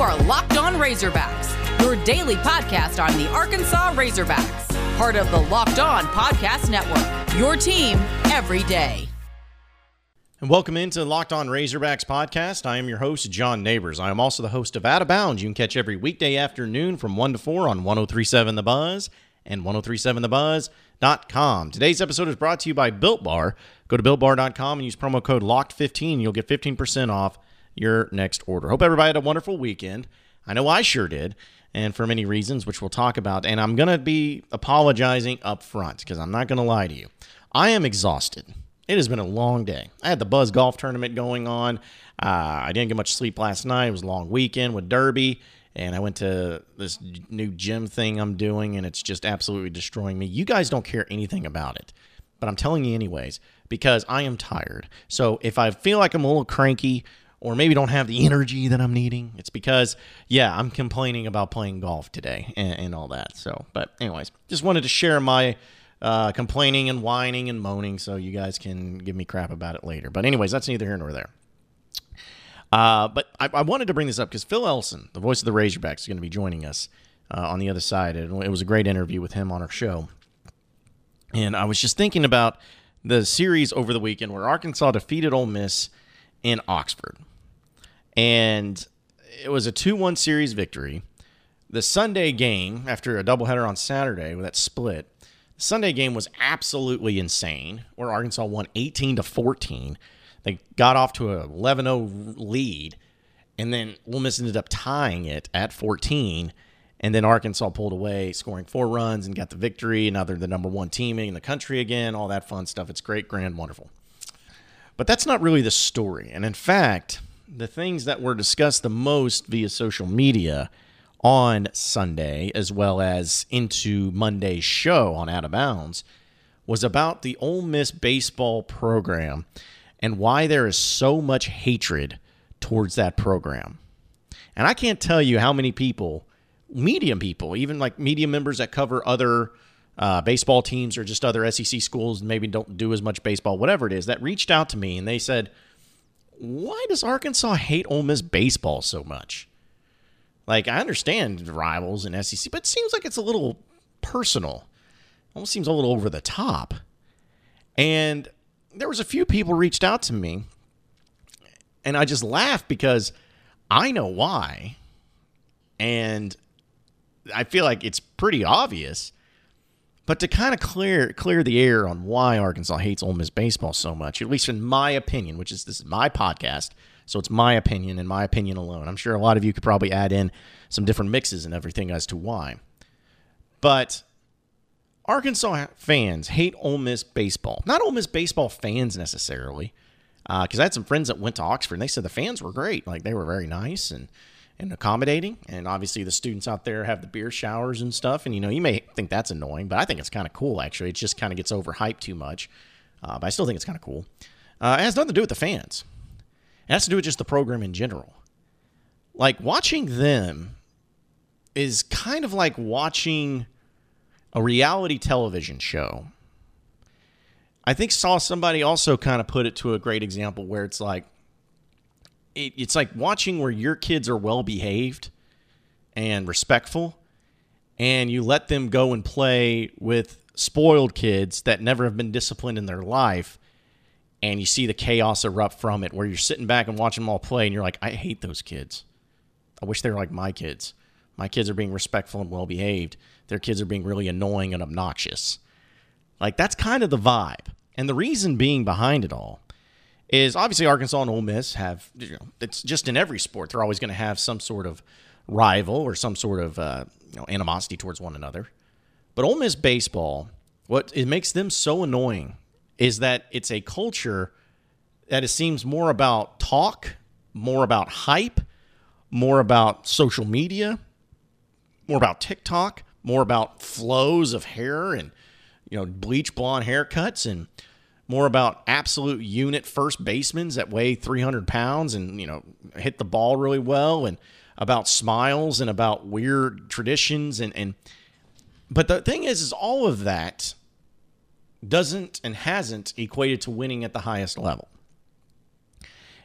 are Locked On Razorbacks, your daily podcast on the Arkansas Razorbacks, part of the Locked On Podcast Network. Your team every day. And welcome into Locked On Razorbacks podcast. I am your host, John Neighbors. I am also the host of Out of Bounds. You can catch every weekday afternoon from 1 to 4 on 1037 The Buzz and 1037thebuzz.com. Today's episode is brought to you by Built Bar. Go to builtbar.com and use promo code LOCKED15. You'll get 15% off your next order. Hope everybody had a wonderful weekend. I know I sure did, and for many reasons, which we'll talk about. And I'm going to be apologizing up front because I'm not going to lie to you. I am exhausted. It has been a long day. I had the Buzz Golf Tournament going on. Uh, I didn't get much sleep last night. It was a long weekend with Derby, and I went to this new gym thing I'm doing, and it's just absolutely destroying me. You guys don't care anything about it, but I'm telling you anyways because I am tired. So if I feel like I'm a little cranky or maybe don't have the energy that I'm needing, it's because, yeah, I'm complaining about playing golf today and, and all that. So, but, anyways, just wanted to share my uh, complaining and whining and moaning so you guys can give me crap about it later. But, anyways, that's neither here nor there. Uh, but I, I, wanted to bring this up because Phil Elson, the voice of the Razorbacks, is going to be joining us uh, on the other side. It, it was a great interview with him on our show. And I was just thinking about the series over the weekend where Arkansas defeated Ole Miss in Oxford and it was a 2 1 series victory. The Sunday game, after a doubleheader on Saturday with that split, the Sunday game was absolutely insane, where Arkansas won 18 to 14. They got off to a 11 0 lead, and then Ole Miss ended up tying it at 14. And then Arkansas pulled away, scoring four runs and got the victory. And now they're the number one team in the country again, all that fun stuff. It's great, grand, wonderful. But that's not really the story. And in fact, the things that were discussed the most via social media on Sunday, as well as into Monday's show on Out of Bounds, was about the Ole Miss baseball program and why there is so much hatred towards that program. And I can't tell you how many people, medium people, even like media members that cover other uh, baseball teams or just other SEC schools, maybe don't do as much baseball, whatever it is, that reached out to me and they said, why does Arkansas hate Ole Miss baseball so much? Like, I understand rivals and SEC, but it seems like it's a little personal. Almost seems a little over the top. And there was a few people reached out to me, and I just laughed because I know why. And I feel like it's pretty obvious. But to kind of clear clear the air on why Arkansas hates Ole Miss baseball so much, at least in my opinion, which is this is my podcast, so it's my opinion and my opinion alone. I'm sure a lot of you could probably add in some different mixes and everything as to why. But Arkansas fans hate Ole Miss baseball. Not Ole Miss baseball fans necessarily, because uh, I had some friends that went to Oxford and they said the fans were great. Like they were very nice and and accommodating. And obviously, the students out there have the beer showers and stuff. And you know, you may think that's annoying, but I think it's kind of cool. Actually, it just kind of gets overhyped too much. Uh, but I still think it's kind of cool. Uh, it has nothing to do with the fans. It has to do with just the program in general. Like watching them is kind of like watching a reality television show. I think saw somebody also kind of put it to a great example where it's like it, it's like watching where your kids are well behaved and respectful, and you let them go and play with spoiled kids that never have been disciplined in their life, and you see the chaos erupt from it, where you're sitting back and watching them all play, and you're like, I hate those kids. I wish they were like my kids. My kids are being respectful and well behaved. Their kids are being really annoying and obnoxious. Like that's kind of the vibe. And the reason being behind it all is obviously Arkansas and Ole Miss have you know, it's just in every sport they're always going to have some sort of rival or some sort of uh, you know, animosity towards one another. But Ole Miss baseball, what it makes them so annoying is that it's a culture that it seems more about talk, more about hype, more about social media, more about TikTok, more about flows of hair and you know bleach blonde haircuts and more about absolute unit first basemen that weigh 300 pounds and you know hit the ball really well and about smiles and about weird traditions and and but the thing is is all of that doesn't and hasn't equated to winning at the highest level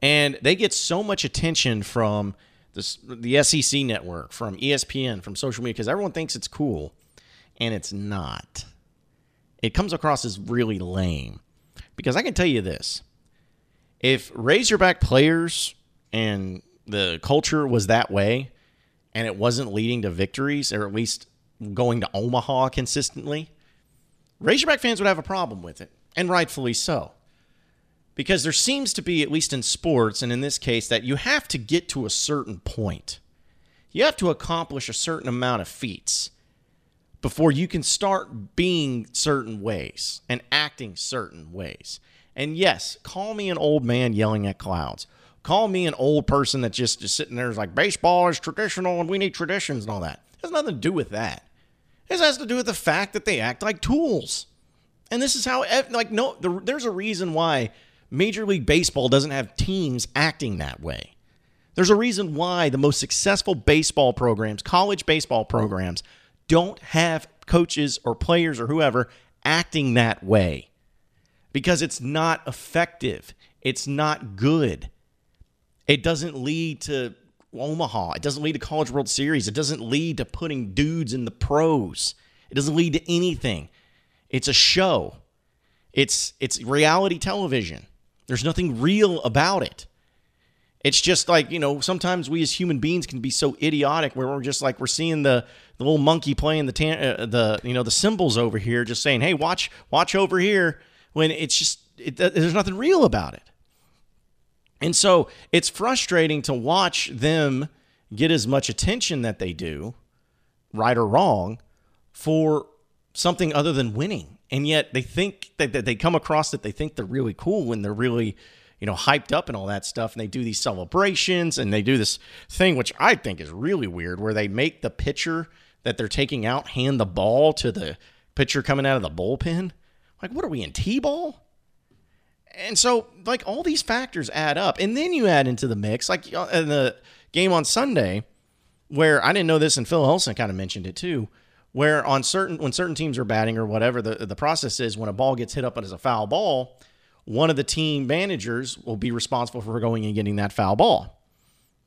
and they get so much attention from this, the SEC network, from ESPN, from social media, because everyone thinks it's cool, and it's not. It comes across as really lame. Because I can tell you this if Razorback players and the culture was that way, and it wasn't leading to victories, or at least going to Omaha consistently, Razorback fans would have a problem with it, and rightfully so. Because there seems to be, at least in sports, and in this case, that you have to get to a certain point. You have to accomplish a certain amount of feats before you can start being certain ways and acting certain ways. And yes, call me an old man yelling at clouds. Call me an old person that just is sitting there is like baseball is traditional and we need traditions and all that. It has nothing to do with that. This has to do with the fact that they act like tools. And this is how, like, no, there's a reason why Major League Baseball doesn't have teams acting that way. There's a reason why the most successful baseball programs, college baseball programs, don't have coaches or players or whoever acting that way because it's not effective. It's not good. It doesn't lead to Omaha. It doesn't lead to College World Series. It doesn't lead to putting dudes in the pros. It doesn't lead to anything. It's a show. It's it's reality television. There's nothing real about it. It's just like, you know, sometimes we as human beings can be so idiotic where we're just like we're seeing the, the little monkey playing the tan- uh, the you know, the cymbals over here just saying, "Hey, watch watch over here." When it's just it, there's nothing real about it. And so it's frustrating to watch them get as much attention that they do, right or wrong, for something other than winning. And yet they think that, that they come across that they think they're really cool when they're really, you know, hyped up and all that stuff. And they do these celebrations and they do this thing, which I think is really weird, where they make the pitcher that they're taking out hand the ball to the pitcher coming out of the bullpen. Like, what are we in T ball? And so, like, all these factors add up. And then you add into the mix, like uh, in the game on Sunday, where I didn't know this, and Phil Elson kind of mentioned it too, where on certain when certain teams are batting or whatever, the, the process is when a ball gets hit up as a foul ball, one of the team managers will be responsible for going and getting that foul ball.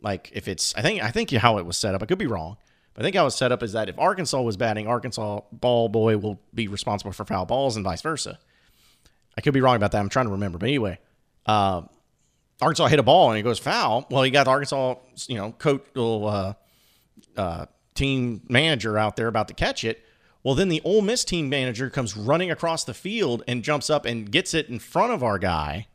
Like if it's, I think, I think how it was set up. I could be wrong, but I think how it was set up is that if Arkansas was batting, Arkansas ball boy will be responsible for foul balls and vice versa. I could be wrong about that. I'm trying to remember. But anyway, uh, Arkansas hit a ball and it goes foul. Well, you got the Arkansas, you know, coach, little, uh, uh, team manager out there about to catch it. Well, then the Ole Miss team manager comes running across the field and jumps up and gets it in front of our guy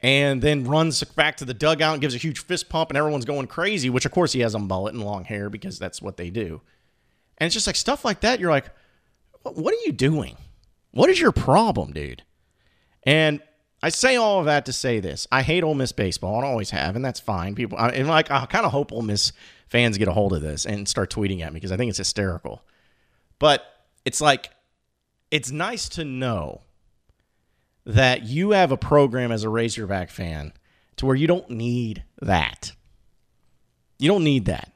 and then runs back to the dugout and gives a huge fist pump and everyone's going crazy, which of course he has a mullet and long hair because that's what they do. And it's just like stuff like that. You're like, what are you doing? What is your problem, dude? And I say all of that to say this: I hate Ole Miss baseball, and always have, and that's fine. People, I, and like, I kind of hope Ole Miss fans get a hold of this and start tweeting at me because I think it's hysterical. But it's like, it's nice to know that you have a program as a Razorback fan to where you don't need that. You don't need that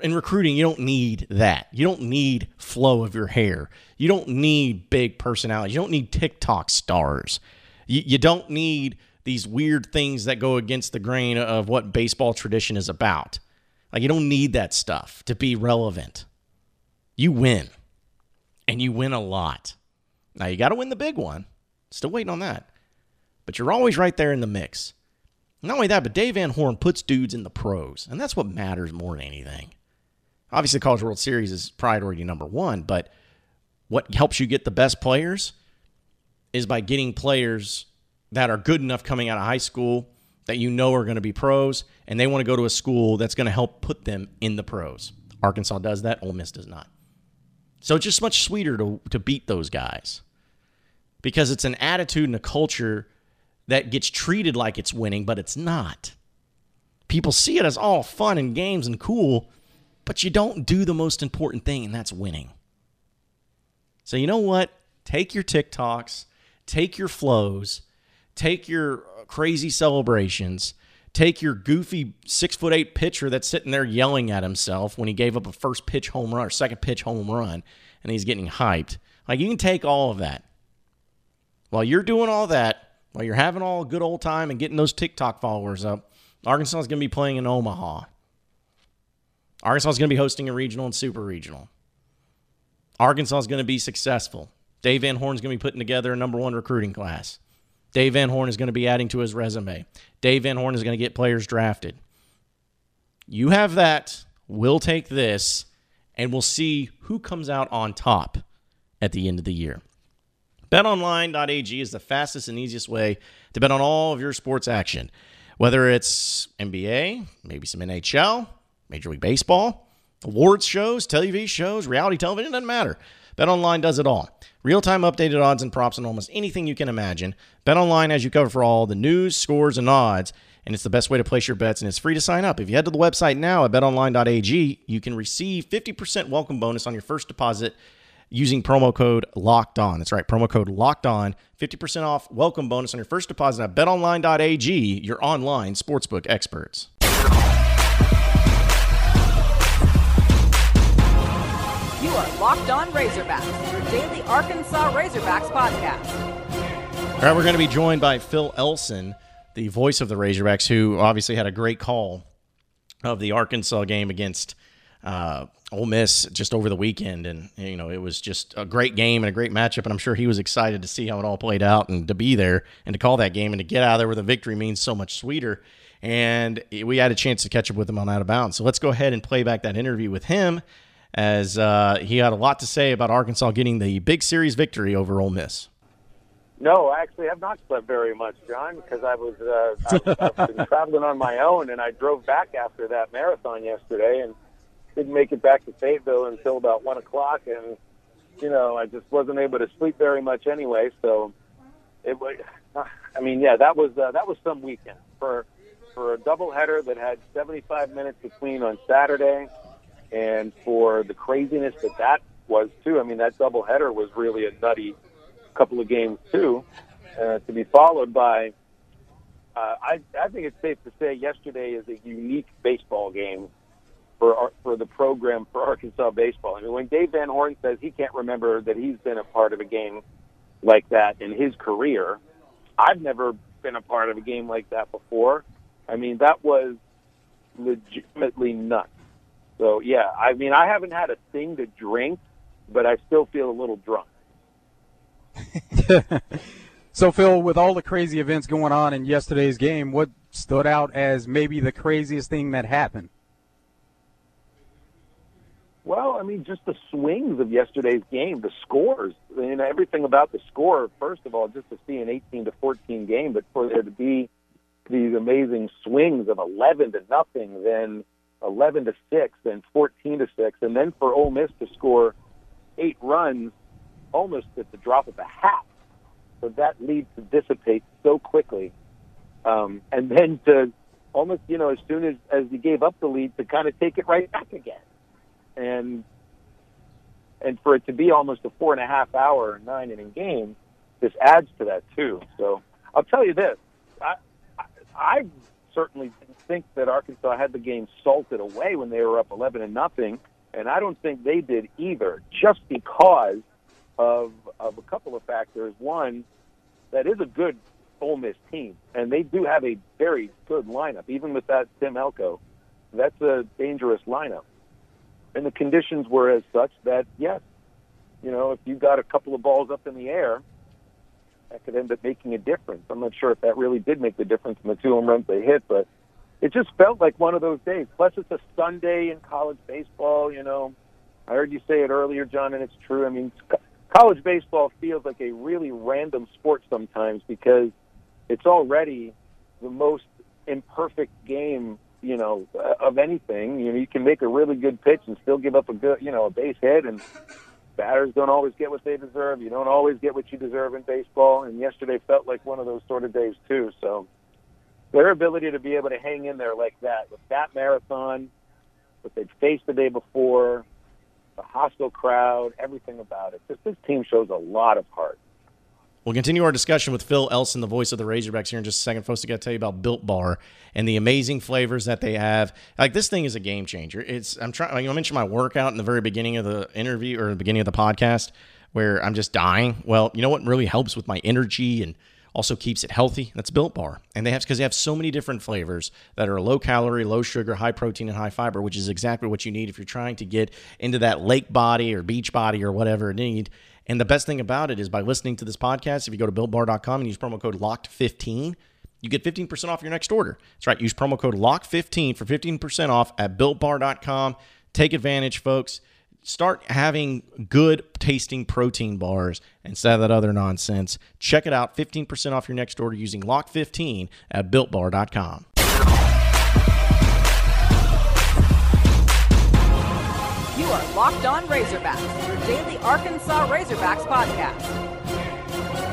in recruiting, you don't need that. You don't need flow of your hair. You don't need big personality. You don't need TikTok stars. You, you don't need these weird things that go against the grain of what baseball tradition is about. Like, you don't need that stuff to be relevant. You win, and you win a lot. Now, you got to win the big one. Still waiting on that. But you're always right there in the mix. Not only that, but Dave Van Horn puts dudes in the pros, and that's what matters more than anything. Obviously, College World Series is priority number one, but what helps you get the best players is by getting players that are good enough coming out of high school that you know are going to be pros, and they want to go to a school that's going to help put them in the pros. Arkansas does that, Ole Miss does not. So it's just much sweeter to, to beat those guys because it's an attitude and a culture that gets treated like it's winning, but it's not. People see it as all fun and games and cool, but you don't do the most important thing, and that's winning. So, you know what? Take your TikToks, take your flows, take your crazy celebrations, take your goofy six foot eight pitcher that's sitting there yelling at himself when he gave up a first pitch home run or second pitch home run and he's getting hyped. Like, you can take all of that. While you're doing all that, while you're having all a good old time and getting those TikTok followers up, Arkansas is going to be playing in Omaha. Arkansas is going to be hosting a regional and super regional. Arkansas is going to be successful. Dave Van Horn is going to be putting together a number one recruiting class. Dave Van Horn is going to be adding to his resume. Dave Van Horn is going to get players drafted. You have that. We'll take this, and we'll see who comes out on top at the end of the year. BetOnline.ag is the fastest and easiest way to bet on all of your sports action, whether it's NBA, maybe some NHL, Major League Baseball, awards shows, TV shows, reality television, doesn't matter. BetOnline does it all. Real-time updated odds and props on almost anything you can imagine. BetOnline has you covered for all the news, scores, and odds, and it's the best way to place your bets, and it's free to sign up. If you head to the website now at betonline.ag, you can receive 50% welcome bonus on your first deposit using promo code locked on. That's right, promo code locked on. 50% off welcome bonus on your first deposit at betonline.ag, your online sportsbook experts. You are Locked On Razorbacks, your daily Arkansas Razorbacks podcast. All right, we're going to be joined by Phil Elson, the voice of the Razorbacks, who obviously had a great call of the Arkansas game against uh, Ole Miss just over the weekend, and you know it was just a great game and a great matchup. And I'm sure he was excited to see how it all played out and to be there and to call that game and to get out of there with a victory means so much sweeter. And we had a chance to catch up with him on out of bounds. So let's go ahead and play back that interview with him, as uh, he had a lot to say about Arkansas getting the big series victory over Ole Miss. No, I actually have not slept very much, John, because I was uh, I've, I've been traveling on my own, and I drove back after that marathon yesterday, and didn't make it back to Fayetteville until about one o'clock, and you know I just wasn't able to sleep very much anyway. So it was, I mean, yeah, that was uh, that was some weekend for for a doubleheader that had 75 minutes between on Saturday, and for the craziness that that was too. I mean, that doubleheader was really a nutty couple of games too, uh, to be followed by. Uh, I, I think it's safe to say yesterday is a unique baseball game for our, for the program for Arkansas baseball. I mean, when Dave Van Horn says he can't remember that he's been a part of a game like that in his career, I've never been a part of a game like that before. I mean, that was legitimately nuts. So yeah, I mean, I haven't had a thing to drink, but I still feel a little drunk. so Phil, with all the crazy events going on in yesterday's game, what stood out as maybe the craziest thing that happened? Well, I mean, just the swings of yesterday's game, the scores, I mean, everything about the score. First of all, just to see an 18 to 14 game, but for there to be these amazing swings of 11 to nothing, then 11 to six, then 14 to six, and then for Ole Miss to score eight runs almost at the drop of a hat. So that lead to dissipate so quickly, um, and then to almost, you know, as soon as as he gave up the lead, to kind of take it right back again and and for it to be almost a four and a half hour nine inning game, this adds to that too. So I'll tell you this: I, I, I certainly didn't think that Arkansas had the game salted away when they were up eleven and nothing, and I don't think they did either. Just because of of a couple of factors. One, that is a good Ole Miss team, and they do have a very good lineup, even with that Tim Elko. That's a dangerous lineup and the conditions were as such that yes, you know, if you got a couple of balls up in the air, that could end up making a difference. I'm not sure if that really did make the difference in the two home runs they hit, but it just felt like one of those days. Plus, it's a Sunday in college baseball. You know, I heard you say it earlier, John, and it's true. I mean, college baseball feels like a really random sport sometimes because it's already the most imperfect game you know, uh, of anything. You know, you can make a really good pitch and still give up a good, you know, a base hit, and batters don't always get what they deserve. You don't always get what you deserve in baseball. And yesterday felt like one of those sort of days too. So their ability to be able to hang in there like that with that marathon, what they'd faced the day before, the hostile crowd, everything about it. Just this team shows a lot of heart. We'll continue our discussion with Phil Elson, the voice of the Razorbacks, here in just a second. Folks, I got to tell you about Built Bar and the amazing flavors that they have. Like this thing is a game changer. It's I'm trying. I mentioned my workout in the very beginning of the interview or the beginning of the podcast, where I'm just dying. Well, you know what really helps with my energy and also keeps it healthy. That's Built Bar. And they have because they have so many different flavors that are low calorie, low sugar, high protein, and high fiber, which is exactly what you need if you're trying to get into that lake body or beach body or whatever you need. And the best thing about it is by listening to this podcast, if you go to builtbar.com and use promo code LOCKED15, you get 15% off your next order. That's right. Use promo code LOCK15 for 15% off at builtbar.com. Take advantage, folks start having good tasting protein bars instead of that other nonsense. Check it out. 15% off your next order using LOCK15 at BuiltBar.com. Locked On Razorbacks, your daily Arkansas Razorbacks podcast.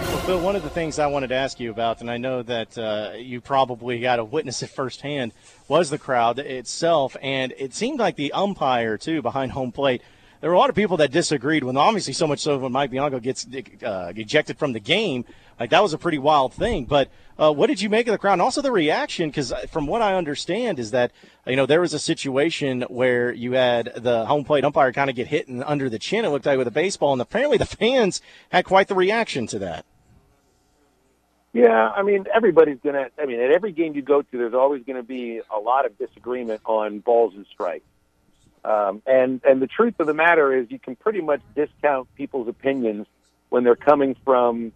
Well, Phil, one of the things I wanted to ask you about, and I know that uh, you probably got to witness it firsthand, was the crowd itself. And it seemed like the umpire, too, behind home plate – there were a lot of people that disagreed. When obviously so much so when Mike Bianco gets uh, ejected from the game, like that was a pretty wild thing. But uh, what did you make of the crowd? And also the reaction, because uh, from what I understand is that you know there was a situation where you had the home plate umpire kind of get hit in, under the chin. It looked like with a baseball, and apparently the fans had quite the reaction to that. Yeah, I mean everybody's gonna. I mean, at every game you go to, there's always going to be a lot of disagreement on balls and strikes. Um, and and the truth of the matter is, you can pretty much discount people's opinions when they're coming from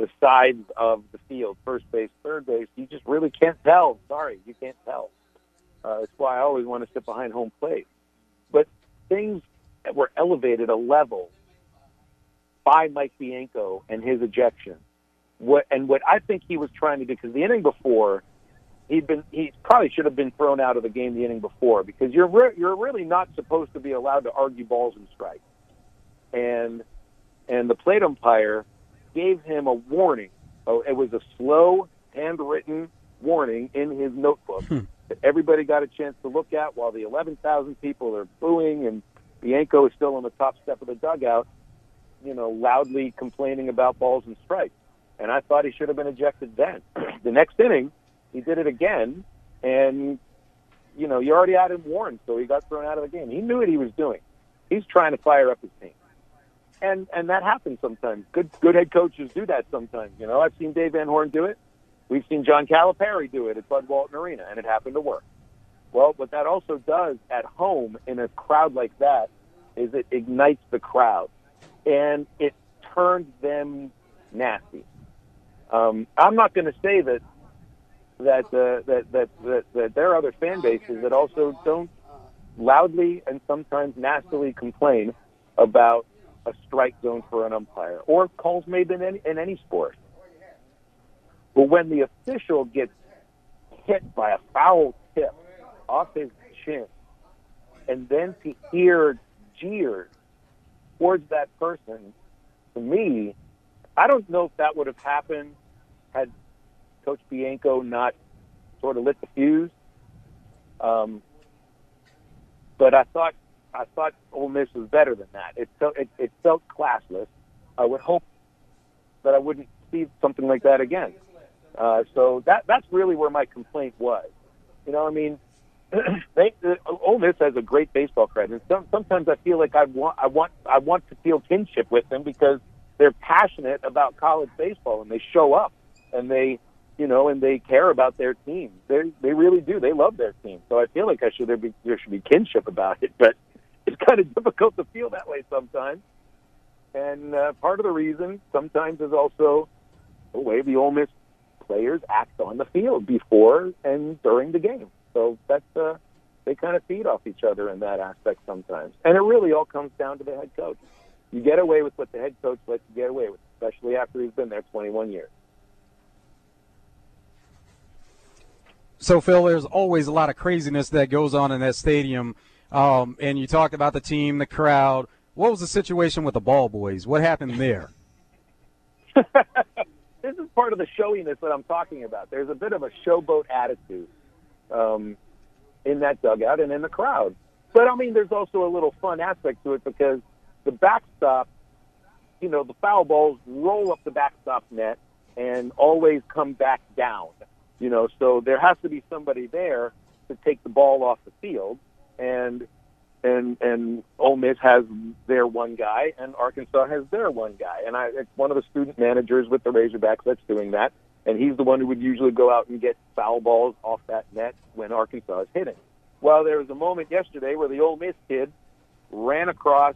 the sides of the field, first base, third base. You just really can't tell. Sorry, you can't tell. Uh, that's why I always want to sit behind home plate. But things were elevated a level by Mike Bianco and his ejection. What and what I think he was trying to do because the inning before he'd been he probably should have been thrown out of the game the inning before because you're re- you're really not supposed to be allowed to argue balls and strikes. And and the plate umpire gave him a warning. Oh, it was a slow handwritten warning in his notebook hmm. that everybody got a chance to look at while the 11,000 people are booing and Bianco is still on the top step of the dugout, you know, loudly complaining about balls and strikes. And I thought he should have been ejected then. the next inning, he did it again, and you know you already had him warned, so he got thrown out of the game. He knew what he was doing. He's trying to fire up his team, and and that happens sometimes. Good good head coaches do that sometimes. You know, I've seen Dave Van Horn do it. We've seen John Calipari do it at Bud Walton Arena, and it happened to work. Well, what that also does at home in a crowd like that is it ignites the crowd, and it turns them nasty. Um, I'm not going to say that that, uh, that, that, that, that there are other fan bases that also don't loudly and sometimes nastily complain about a strike zone for an umpire or calls made in any, in any sport. But when the official gets hit by a foul tip off his chin, and then to hear jeers towards that person, to me, I don't know if that would have happened had Coach Bianco not sort of lit the fuse. Um, but I thought I thought Ole Miss was better than that. It felt it, it felt classless. I would hope that I wouldn't see something like that again. Uh, so that that's really where my complaint was. You know, I mean, they, uh, Ole Miss has a great baseball crowd, and some, sometimes I feel like I want I want I want to feel kinship with them because they're passionate about college baseball and they show up and they you know, and they care about their team. They they really do. They love their team. So I feel like I should there be there should be kinship about it, but it's kind of difficult to feel that way sometimes. And uh, part of the reason sometimes is also the way the Ole Miss players act on the field before and during the game. So that's uh, they kind of feed off each other in that aspect sometimes. And it really all comes down to the head coach. You get away with what the head coach lets you get away with, especially after he's been there 21 years. So, Phil, there's always a lot of craziness that goes on in that stadium. Um, and you talked about the team, the crowd. What was the situation with the ball boys? What happened there? this is part of the showiness that I'm talking about. There's a bit of a showboat attitude um, in that dugout and in the crowd. But I mean, there's also a little fun aspect to it because the backstop, you know, the foul balls roll up the backstop net and always come back down. You know, so there has to be somebody there to take the ball off the field, and and and Ole Miss has their one guy, and Arkansas has their one guy, and I it's one of the student managers with the Razorbacks that's doing that. and he's the one who would usually go out and get foul balls off that net when Arkansas is hitting. Well, there was a moment yesterday where the Ole Miss kid ran across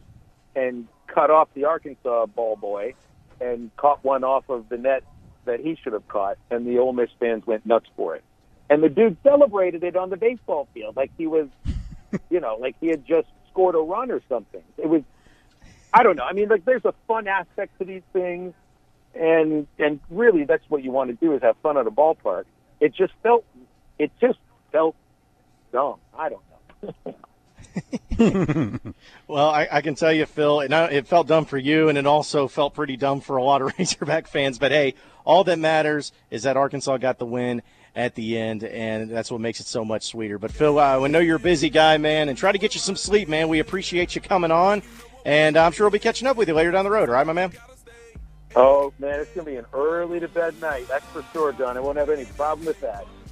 and cut off the Arkansas ball boy and caught one off of the net that he should have caught, and the Ole Miss fans went nuts for it. And the dude celebrated it on the baseball field like he was, you know, like he had just scored a run or something. It was, I don't know. I mean, like there's a fun aspect to these things, and and really that's what you want to do is have fun at a ballpark. It just felt, it just felt dumb. I don't know. well, I, I, can tell you, Phil, it, it felt dumb for you, and it also felt pretty dumb for a lot of Razorback fans. But hey, all that matters is that Arkansas got the win at the end, and that's what makes it so much sweeter. But Phil, uh, I know you're a busy guy, man, and try to get you some sleep, man. We appreciate you coming on, and I'm sure we'll be catching up with you later down the road. All right, my man. Oh man, it's gonna be an early to bed night. That's for sure, John. I won't have any problem with that.